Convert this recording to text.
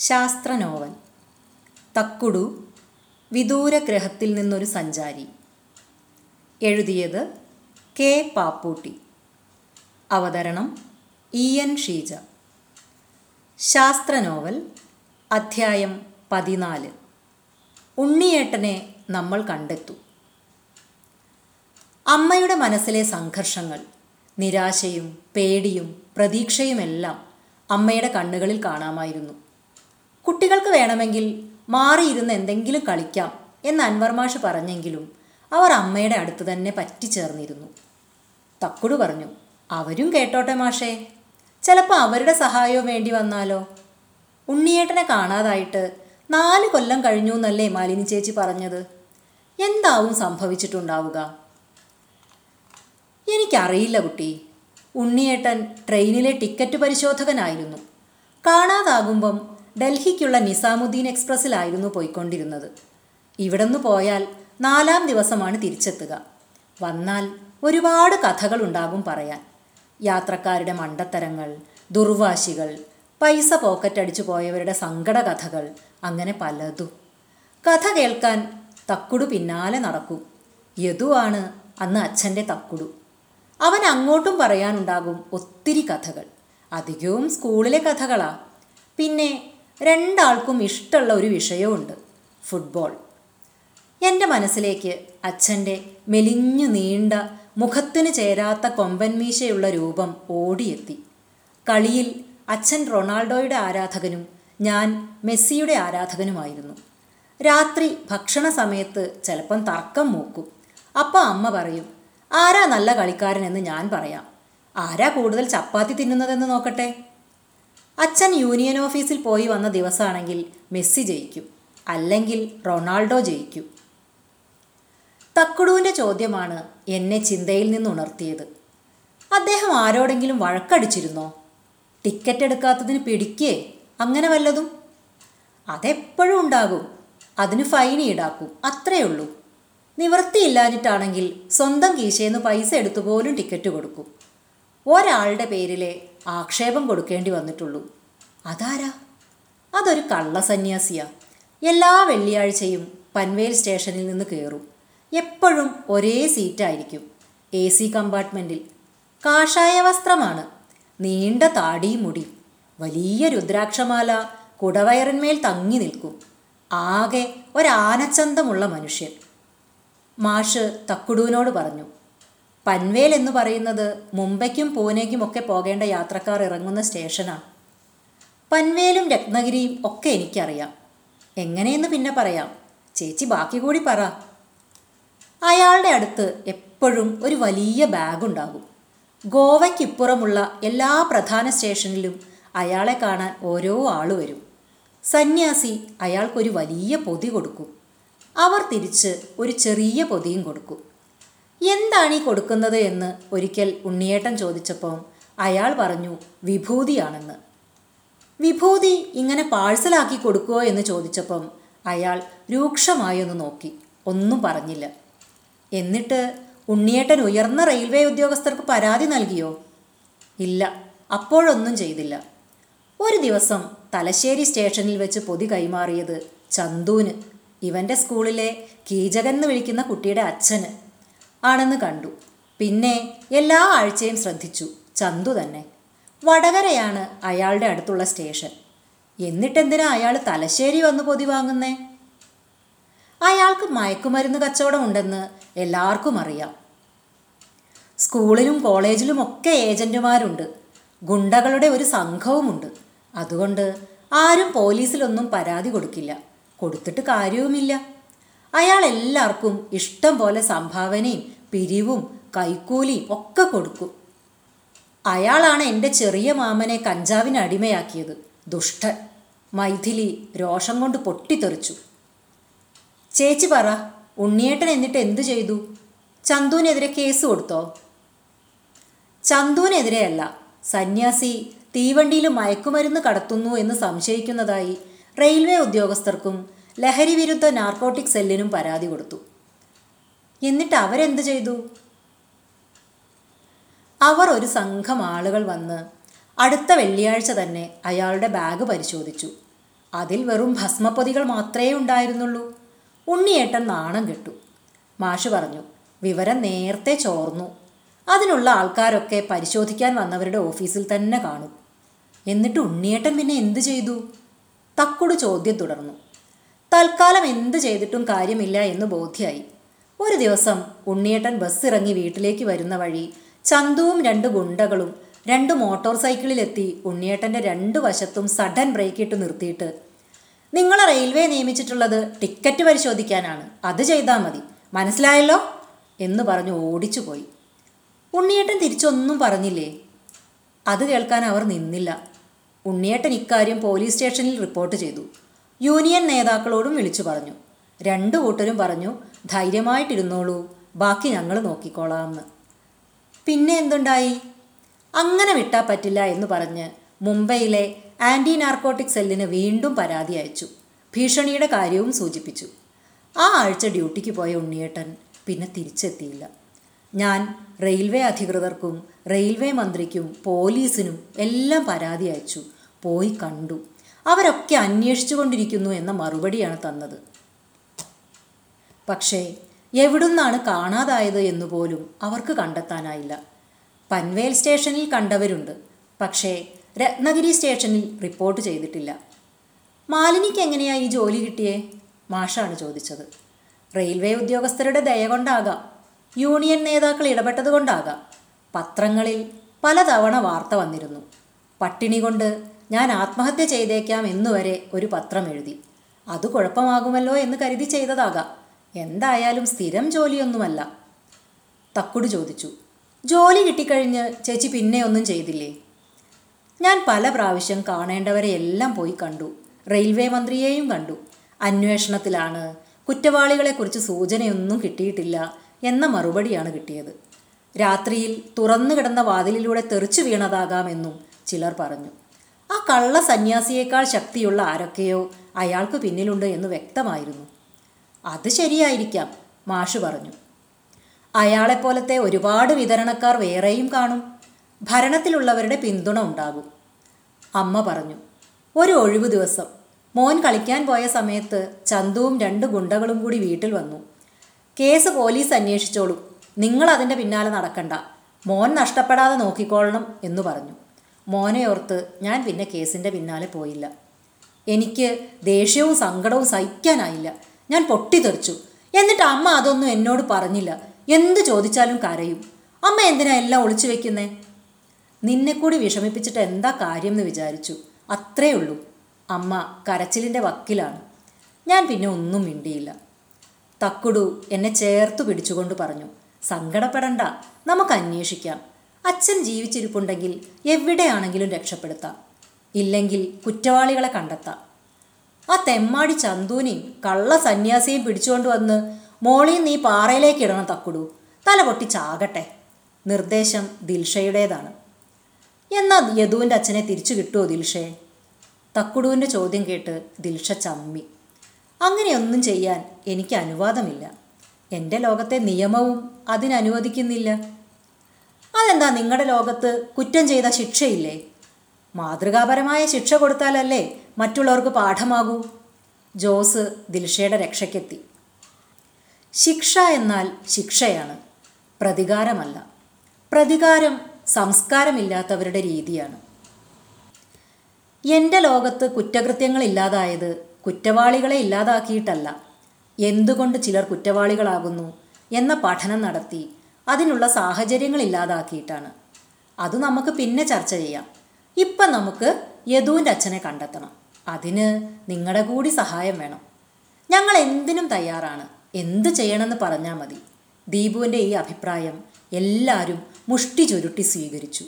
ശാസ്ത്ര നോവൽ തക്കുടു വിദൂര ഗ്രഹത്തിൽ നിന്നൊരു സഞ്ചാരി. എഴുതിയത് കെ പാപ്പൂട്ടി. അവതരണം ഇ എൻ ഷീജ. ശാസ്ത്ര നോവൽ അധ്യായം പതിനാല്. ഉണ്ണിയേട്ടനെ നമ്മൾ കണ്ടെത്തു. അമ്മയുടെ മനസ്സിലെ സംഘർഷങ്ങൾ നിരാശയും പേടിയും പ്രതീക്ഷയുമെല്ലാം അമ്മയുടെ കണ്ണുകളിൽ കാണാമായിരുന്നു. കുട്ടികൾക്ക് വേണമെങ്കിൽ മാറിയിരുന്ന് എന്തെങ്കിലും കളിക്കാം എന്ന് അൻവർമാഷ് പറഞ്ഞെങ്കിലും അവർ അമ്മയുടെ അടുത്ത് തന്നെ പറ്റിച്ചേർന്നിരുന്നു. തക്കുടു പറഞ്ഞു അവരും കേട്ടോട്ടെ മാഷേ. ചിലപ്പോൾ അവരുടെ സഹായവും വേണ്ടി വന്നാലോ? ഉണ്ണിയേട്ടനെ കാണാതായിട്ട് നാല് കൊല്ലം കഴിഞ്ഞു എന്നല്ലേ മാലിനി ചേച്ചി പറഞ്ഞത്? എന്താവും സംഭവിച്ചിട്ടുണ്ടാവുക? എനിക്കറിയില്ല കുട്ടി. ഉണ്ണിയേട്ടൻ ട്രെയിനിലെ ടിക്കറ്റ് പരിശോധകനായിരുന്നു. കാണാതാകുമ്പം ഡൽഹിക്കുള്ള നിസാമുദ്ദീൻ എക്സ്പ്രസ്സിലായിരുന്നു പോയിക്കൊണ്ടിരുന്നത്. ഇവിടുന്ന് പോയാൽ നാലാം ദിവസമാണ് തിരിച്ചെത്തുക. വന്നാൽ ഒരുപാട് കഥകളുണ്ടാകും പറയാൻ. യാത്രക്കാരുടെ മണ്ടത്തരങ്ങൾ ദുർവാശികൾ പൈസ പോക്കറ്റടിച്ചു പോയവരുടെ സങ്കട കഥകൾ അങ്ങനെ പലതും. കഥ കേൾക്കാൻ തക്കുടു പിന്നാലെ നടക്കും. യദുവാണ് അന്ന് അച്ഛന്റെ തക്കുടു. അവൻ അങ്ങോട്ടും പറയാനുണ്ടാകും ഒത്തിരി കഥകൾ. അധികവും സ്കൂളിലെ കഥകളാ. പിന്നെ രണ്ടാൾക്കും ഇഷ്ടമുള്ള ഒരു വിഷയമുണ്ട്. ഫുട്ബോൾ. എന്റെ മനസ്സിലേക്ക് അച്ഛന്റെ മെലിഞ്ഞു നീണ്ട മുഖത്തിന് ചേരാത്ത കൊമ്പൻമീശയുള്ള രൂപം ഓടിയെത്തി. കളിയിൽ അച്ഛൻ റൊണാൾഡോയുടെ ആരാധകനും ഞാൻ മെസ്സിയുടെ ആരാധകനുമായിരുന്നു. രാത്രി ഭക്ഷണ സമയത്ത് ചിലപ്പം തർക്കം മൂക്കും. അപ്പം അമ്മ പറയും ആരാ നല്ല കളിക്കാരനെന്ന് ഞാൻ പറയാം. ആരാ കൂടുതൽ ചപ്പാത്തി തിന്നുന്നതെന്ന് നോക്കട്ടെ? അച്ഛൻ യൂണിയൻ ഓഫീസിൽ പോയി വന്ന ദിവസമാണെങ്കിൽ മെസ്സി ജയിക്കും. അല്ലെങ്കിൽ റൊണാൾഡോ ജയിക്കും. തക്കുടുവിന്റെ ചോദ്യമാണ് എന്നെ ചിന്തയിൽ നിന്ന് ഉണർത്തിയത്. അദ്ദേഹം ആരോടെങ്കിലും വഴക്കടിച്ചിരുന്നോ? ടിക്കറ്റ് എടുക്കാത്തതിന് പിടിക്കേ? അങ്ങനെ വല്ലതും? അതെപ്പോഴും ഉണ്ടാകും. അതിന് ഫൈൻ ഈടാക്കും. അത്രയേ ഉള്ളൂ. നിവൃത്തിയില്ലാഞ്ഞിട്ടാണെങ്കിൽ സ്വന്തം കീശേന്ന് പൈസ എടുത്തുപോലും ടിക്കറ്റ് കൊടുക്കും. ഒരാളുടെ പേരിലെ ആക്ഷേപം കൊടുക്കേണ്ടി വന്നിട്ടുള്ളൂ. അതാരാ? അതൊരു കള്ളസന്യാസിയാ എല്ലാ വെള്ളിയാഴ്ചയും പൻവേൽ സ്റ്റേഷനിൽ നിന്ന് കയറും എപ്പോഴും ഒരേ സീറ്റായിരിക്കും. എ സി കമ്പാർട്ട്മെന്റിൽ കാഷായ വസ്ത്രമാണ്. നീണ്ട താടി മുടി. വലിയ രുദ്രാക്ഷമാല കുടവയറിന്മേൽ തങ്ങി നിൽക്കും. ആകെ ഒരാനച്ചന്തമുള്ള മനുഷ്യൻ. മാഷ് തക്കുടുവിനോട് പറഞ്ഞു. പൻവേൽ എന്ന് പറയുന്നത് മുംബൈക്കും പൂനെക്കും ഒക്കെ പോകേണ്ട യാത്രക്കാർ ഇറങ്ങുന്ന സ്റ്റേഷനാണ് പൻവേലും രത്നഗിരിയും ഒക്കെ എനിക്കറിയാം. എങ്ങനെയെന്ന് പിന്നെ പറയാം. ചേച്ചി ബാക്കി കൂടി പറ. അയാളുടെ അടുത്ത് എപ്പോഴും ഒരു വലിയ ബാഗുണ്ടാകും. ഗോവയ്ക്കിപ്പുറമുള്ള എല്ലാ പ്രധാന സ്റ്റേഷനിലും അയാളെ കാണാൻ ഓരോ ആൾ വരും. സന്യാസി അയാൾക്കൊരു വലിയ പൊതി കൊടുക്കും. അവർ തിരിച്ച് ഒരു ചെറിയ പൊതിയും കൊടുക്കും. എന്താണ് ഈ കൊടുക്കുന്നത് എന്ന് ഒരിക്കൽ ഉണ്ണിയേട്ടൻ ചോദിച്ചപ്പോൾ അയാൾ പറഞ്ഞു വിഭൂതിയാണെന്ന്. വിഭൂതി ഇങ്ങനെ പാഴ്സലാക്കി കൊടുക്കുമോ എന്ന് ചോദിച്ചപ്പം അയാൾ രൂക്ഷമായി ഒന്ന് നോക്കി ഒന്നും പറഞ്ഞില്ല. എന്നിട്ട് ഉണ്ണിയേട്ടൻ ഉയർന്ന റെയിൽവേ ഉദ്യോഗസ്ഥർക്ക് പരാതി നൽകിയോ? ഇല്ല അപ്പോഴൊന്നും ചെയ്തില്ല. ഒരു ദിവസം തലശ്ശേരി സ്റ്റേഷനിൽ വെച്ച് പൊതി കൈമാറിയത് ചന്തുവിന് ഇവന്റെ സ്കൂളിലെ കീചകൻ എന്ന് വിളിക്കുന്ന കുട്ടിയുടെ അച്ഛന്. ആണെന്ന് കണ്ടു. പിന്നെ എല്ലാ ആഴ്ചയും ശ്രദ്ധിച്ചു. ചന്തു തന്നെ. വടകരയാണ് അയാളുടെ അടുത്തുള്ള സ്റ്റേഷൻ. എന്നിട്ടെന്തിനാ അയാൾ തലശ്ശേരി വന്ന് പൊതി വാങ്ങുന്നേ? അയാൾക്ക് മയക്കുമരുന്ന് കച്ചവടം ഉണ്ടെന്ന് എല്ലാവർക്കും അറിയാം. സ്കൂളിലും കോളേജിലും ഒക്കെ ഏജന്റുമാരുണ്ട്. ഗുണ്ടകളുടെ ഒരു സംഘവുമുണ്ട്. അതുകൊണ്ട് ആരും പോലീസിലൊന്നും പരാതി കൊടുക്കില്ല. കൊടുത്തിട്ട് കാര്യവുമില്ല. അയാൾ എല്ലാവർക്കും ഇഷ്ടം പോലെ സംഭാവനയും പിരിവും കൈക്കൂലിയും ഒക്കെ കൊടുക്കും. അയാളാണ് എന്റെ ചെറിയ മാമനെ കഞ്ചാവിന് അടിമയാക്കിയത്. ദുഷ്ടൻ. മൈഥിലി രോഷം കൊണ്ട് പൊട്ടിത്തെറിച്ചു. ചേച്ചി പറ ഉണ്ണിയേട്ടൻ എന്നിട്ട് എന്തു ചെയ്തു? ചന്തുവിനെതിരെ കേസ് കൊടുത്തോ? ചന്തുവിനെതിരെയല്ല. സന്യാസി തീവണ്ടിയിൽ മയക്കുമരുന്ന് കടത്തുന്നു എന്ന് സംശയിക്കുന്നതായി റെയിൽവേ ഉദ്യോഗസ്ഥർക്കും ലഹരി വിരുദ്ധ നാർക്കോട്ടിക് സെല്ലിനും പരാതി കൊടുത്തു. എന്നിട്ട് അവരെന്ത് ചെയ്തു? അവർ ഒരു സംഘം ആളുകൾ വന്ന് അടുത്ത വെള്ളിയാഴ്ച തന്നെ അയാളുടെ ബാഗ് പരിശോധിച്ചു. അതിൽ വെറും ഭസ്മപ്പൊതികൾ മാത്രമേ ഉണ്ടായിരുന്നുള്ളൂ. ഉണ്ണിയേട്ടൻ നാണം കെട്ടു. മാഷ് പറഞ്ഞു വിവരം നേരത്തെ ചോർന്നു. അതിനുള്ള ആൾക്കാരൊക്കെ പരിശോധിക്കാൻ വന്നവരുടെ ഓഫീസിൽ തന്നെ കാണും. എന്നിട്ട് ഉണ്ണിയേട്ടൻ പിന്നെ എന്ത് ചെയ്തു? തക്കുടു ചോദ്യം തുടർന്നു. തൽക്കാലം എന്ത് ചെയ്തിട്ടും കാര്യമില്ല എന്ന് ബോധ്യായി. ഒരു ദിവസം ഉണ്ണിയേട്ടൻ ബസ് ഇറങ്ങി വീട്ടിലേക്ക് വരുന്ന വഴി ചന്തുവും രണ്ട് ഗുണ്ടകളും രണ്ട് മോട്ടോർ സൈക്കിളിലെത്തി ഉണ്ണിയേട്ടന്റെ രണ്ട് വശത്തും സഡൻ ബ്രേക്ക് ഇട്ട് നിർത്തിയിട്ട് നിങ്ങളെ റെയിൽവേ നിയമിച്ചിട്ടുള്ളത് ടിക്കറ്റ് പരിശോധിക്കാനാണ്. അത് ചെയ്താൽ മതി. മനസ്സിലായല്ലോ? എന്ന് പറഞ്ഞു ഓടിച്ചു പോയി ഉണ്ണിയേട്ടൻ തിരിച്ചൊന്നും പറഞ്ഞില്ലേ? അത് കേൾക്കാൻ അവർ നിന്നില്ല. ഉണ്ണിയേട്ടൻ ഇക്കാര്യം പോലീസ് സ്റ്റേഷനിൽ റിപ്പോർട്ട് ചെയ്തു. യൂണിയൻ നേതാക്കളോടും വിളിച്ചു പറഞ്ഞു. രണ്ടു കൂട്ടരും പറഞ്ഞു ധൈര്യമായിട്ടിരുന്നോളൂ. ബാക്കി ഞങ്ങൾ നോക്കിക്കോളാം പിന്നെ എന്തുണ്ടായി? അങ്ങനെ വിട്ടാൽ പറ്റില്ല എന്ന് പറഞ്ഞ് മുംബൈയിലെ ആന്റി നാർക്കോട്ടിക് സെല്ലിന് വീണ്ടും പരാതി അയച്ചു. ഭീഷണിയുടെ കാര്യവും സൂചിപ്പിച്ചു. ആ ആഴ്ച ഡ്യൂട്ടിക്ക് പോയ ഉണ്ണിയേട്ടൻ പിന്നെ തിരിച്ചെത്തിയില്ല. ഞാൻ റെയിൽവേ അധികൃതർക്കും റെയിൽവേ മന്ത്രിക്കും പോലീസിനും എല്ലാം പരാതി അയച്ചു. പോയി കണ്ടു. അവരൊക്കെ അന്വേഷിച്ചു കൊണ്ടിരിക്കുന്നു എന്ന മറുപടിയാണ് തന്നത്. പക്ഷേ എവിടുന്നാണ് കാണാതായത് എന്നുപോലും അവർക്ക് കണ്ടെത്താനായില്ല. പൻവേൽ സ്റ്റേഷനിൽ കണ്ടവരുണ്ട്. പക്ഷേ രത്നഗിരി സ്റ്റേഷനിൽ റിപ്പോർട്ട് ചെയ്തിട്ടില്ല. മാലിനിക്ക് എങ്ങനെയാ ഈ ജോലി കിട്ടിയേ? മാഷാണ് ചോദിച്ചത്. റെയിൽവേ ഉദ്യോഗസ്ഥരുടെ ദയ കൊണ്ടാകാം. യൂണിയൻ നേതാക്കൾ ഇടപെട്ടത് കൊണ്ടാകാം. പത്രങ്ങളിൽ പലതവണ വാർത്ത വന്നിരുന്നു. പട്ടിണി കൊണ്ട് ഞാൻ ആത്മഹത്യ ചെയ്തേക്കാം എന്നുവരെ ഒരു പത്രം എഴുതി. അത് കുഴപ്പമാകുമല്ലോ എന്ന് കരുതി ചെയ്തതാകാം. എന്തായാലും സ്ഥിരം ജോലിയൊന്നുമല്ല. തക്കുട് ചോദിച്ചു. ജോലി കിട്ടിക്കഴിഞ്ഞ് ചേച്ചി പിന്നെ ഒന്നും ചെയ്തില്ലേ? ഞാൻ പല പ്രാവശ്യം കാണേണ്ടവരെ എല്ലാം പോയി കണ്ടു. റെയിൽവേ മന്ത്രിയെയും കണ്ടു. അന്വേഷണത്തിലാണ്. കുറ്റവാളികളെക്കുറിച്ച് സൂചനയൊന്നും കിട്ടിയിട്ടില്ല എന്ന മറുപടിയാണ് കിട്ടിയത്. രാത്രിയിൽ തുറന്നു കിടന്ന വാതിലിലൂടെ തെറിച്ചു വീണതാകാമെന്നും ചിലർ പറഞ്ഞു. ആ കള്ള സന്യാസിയേക്കാൾ ശക്തിയുള്ള ആരൊക്കെയോ അയാൾക്ക് പിന്നിലുണ്ട് എന്ന് വ്യക്തമായിരുന്നു. അത് ശരിയായിരിക്കാം മാഷ് പറഞ്ഞു. അയാളെപ്പോലത്തെ ഒരുപാട് വിതരണക്കാർ വേറെയും കാണും. ഭരണത്തിലുള്ളവരുടെ പിന്തുണ ഉണ്ടാകും. അമ്മ പറഞ്ഞു ഒരു ഒഴിവു ദിവസം. മോൻ കളിക്കാൻ പോയ സമയത്ത് ചന്തുവും രണ്ട് ഗുണ്ടകളും കൂടി വീട്ടിൽ വന്നു. കേസ് പോലീസ് അന്വേഷിച്ചോളൂ. നിങ്ങൾ അതിന്റെ പിന്നാലെ നടക്കണ്ട. മോൻ നഷ്ടപ്പെടാതെ നോക്കിക്കൊള്ളണം എന്ന് പറഞ്ഞു. മോനെ ഓർത്ത് ഞാൻ പിന്നെ കേസിന്റെ പിന്നാലെ പോയില്ല. എനിക്ക് ദേഷ്യവും സങ്കടവും സഹിക്കാനായില്ല. ഞാൻ പൊട്ടിത്തെറിച്ചു. എന്നിട്ട് അമ്മ അതൊന്നും എന്നോട് പറഞ്ഞില്ല. എന്ത് ചോദിച്ചാലും കരയും. അമ്മ എന്തിനാ എല്ലാം ഒളിച്ചു വെക്കുന്നേ? നിന്നെ കൂടി വിഷമിപ്പിച്ചിട്ട് എന്താ കാര്യം എന്ന് വിചാരിച്ചു. അത്രേ ഉള്ളൂ. അമ്മ കരച്ചിലിന്റെ വക്കിലാണ്. ഞാൻ പിന്നെ ഒന്നും മിണ്ടിയില്ല. തക്കുടു എന്നെ ചേർത്ത് പിടിച്ചുകൊണ്ട് പറഞ്ഞു. സങ്കടപ്പെടണ്ട. നമുക്ക് അന്വേഷിക്കാം. അച്ഛൻ ജീവിച്ചിരിപ്പുണ്ടെങ്കിൽ എവിടെയാണെങ്കിലും രക്ഷപ്പെടുത്താം. ഇല്ലെങ്കിൽ കുറ്റവാളികളെ കണ്ടെത്താം. ആ തെമ്മാടി ചന്തൂനെയും കള്ള സന്യാസിയും പിടിച്ചുകൊണ്ട് വന്ന് മോളിയും നീ പാറയിലേക്ക് ഇടണം തക്കുടു. തല പൊട്ടി ചാകട്ടെ നിർദ്ദേശം ദിൽഷയുടേതാണ്. എന്നാൽ യദുവിന്റെ അച്ഛനെ തിരിച്ചു കിട്ടുമോ ദിൽഷേ തക്കുടുവിന്റെ ചോദ്യം കേട്ട് ദിൽഷ ചമ്മി. അങ്ങനെയൊന്നും ചെയ്യാൻ എനിക്ക് അനുവാദമില്ല. എന്റെ ലോകത്തെ നിയമവും അതിനനുവദിക്കുന്നില്ല. അതെന്താ നിങ്ങളുടെ ലോകത്ത് കുറ്റം ചെയ്ത ശിക്ഷയില്ലേ? മാതൃകാപരമായ ശിക്ഷ കൊടുത്താലല്ലേ മറ്റുള്ളവർക്ക് പാഠമാകൂ. ജോസ് ദിൽഷയുടെ രക്ഷയ്ക്കെത്തി. ശിക്ഷ എന്നാൽ ശിക്ഷയാണ് പ്രതികാരമല്ല. പ്രതികാരം സംസ്കാരമില്ലാത്തവരുടെ രീതിയാണ്. എന്റെ ലോകത്ത് കുറ്റകൃത്യങ്ങൾ ഇല്ലാതായത് കുറ്റവാളികളെ ഇല്ലാതാക്കിയിട്ടല്ല. എന്തുകൊണ്ട് ചിലർ കുറ്റവാളികളാകുന്നു എന്ന പഠനം നടത്തി അതിനുള്ള സാഹചര്യങ്ങൾ ഇല്ലാതാക്കിയിട്ടാണ്. അത് നമുക്ക് പിന്നെ ചർച്ച ചെയ്യാം. ഇപ്പം നമുക്ക് യദുവിന്റെ അച്ഛനെ കണ്ടെത്തണം. അതിന് നിങ്ങളുടെ കൂടി സഹായം വേണം. ഞങ്ങൾ എന്തിനും തയ്യാറാണ്. എന്ത് ചെയ്യണമെന്ന് പറഞ്ഞാൽ മതി. ദീപുവിന്റെ ഈ അഭിപ്രായം എല്ലാവരും മുഷ്ടി ചുരുട്ടി സ്വീകരിച്ചു.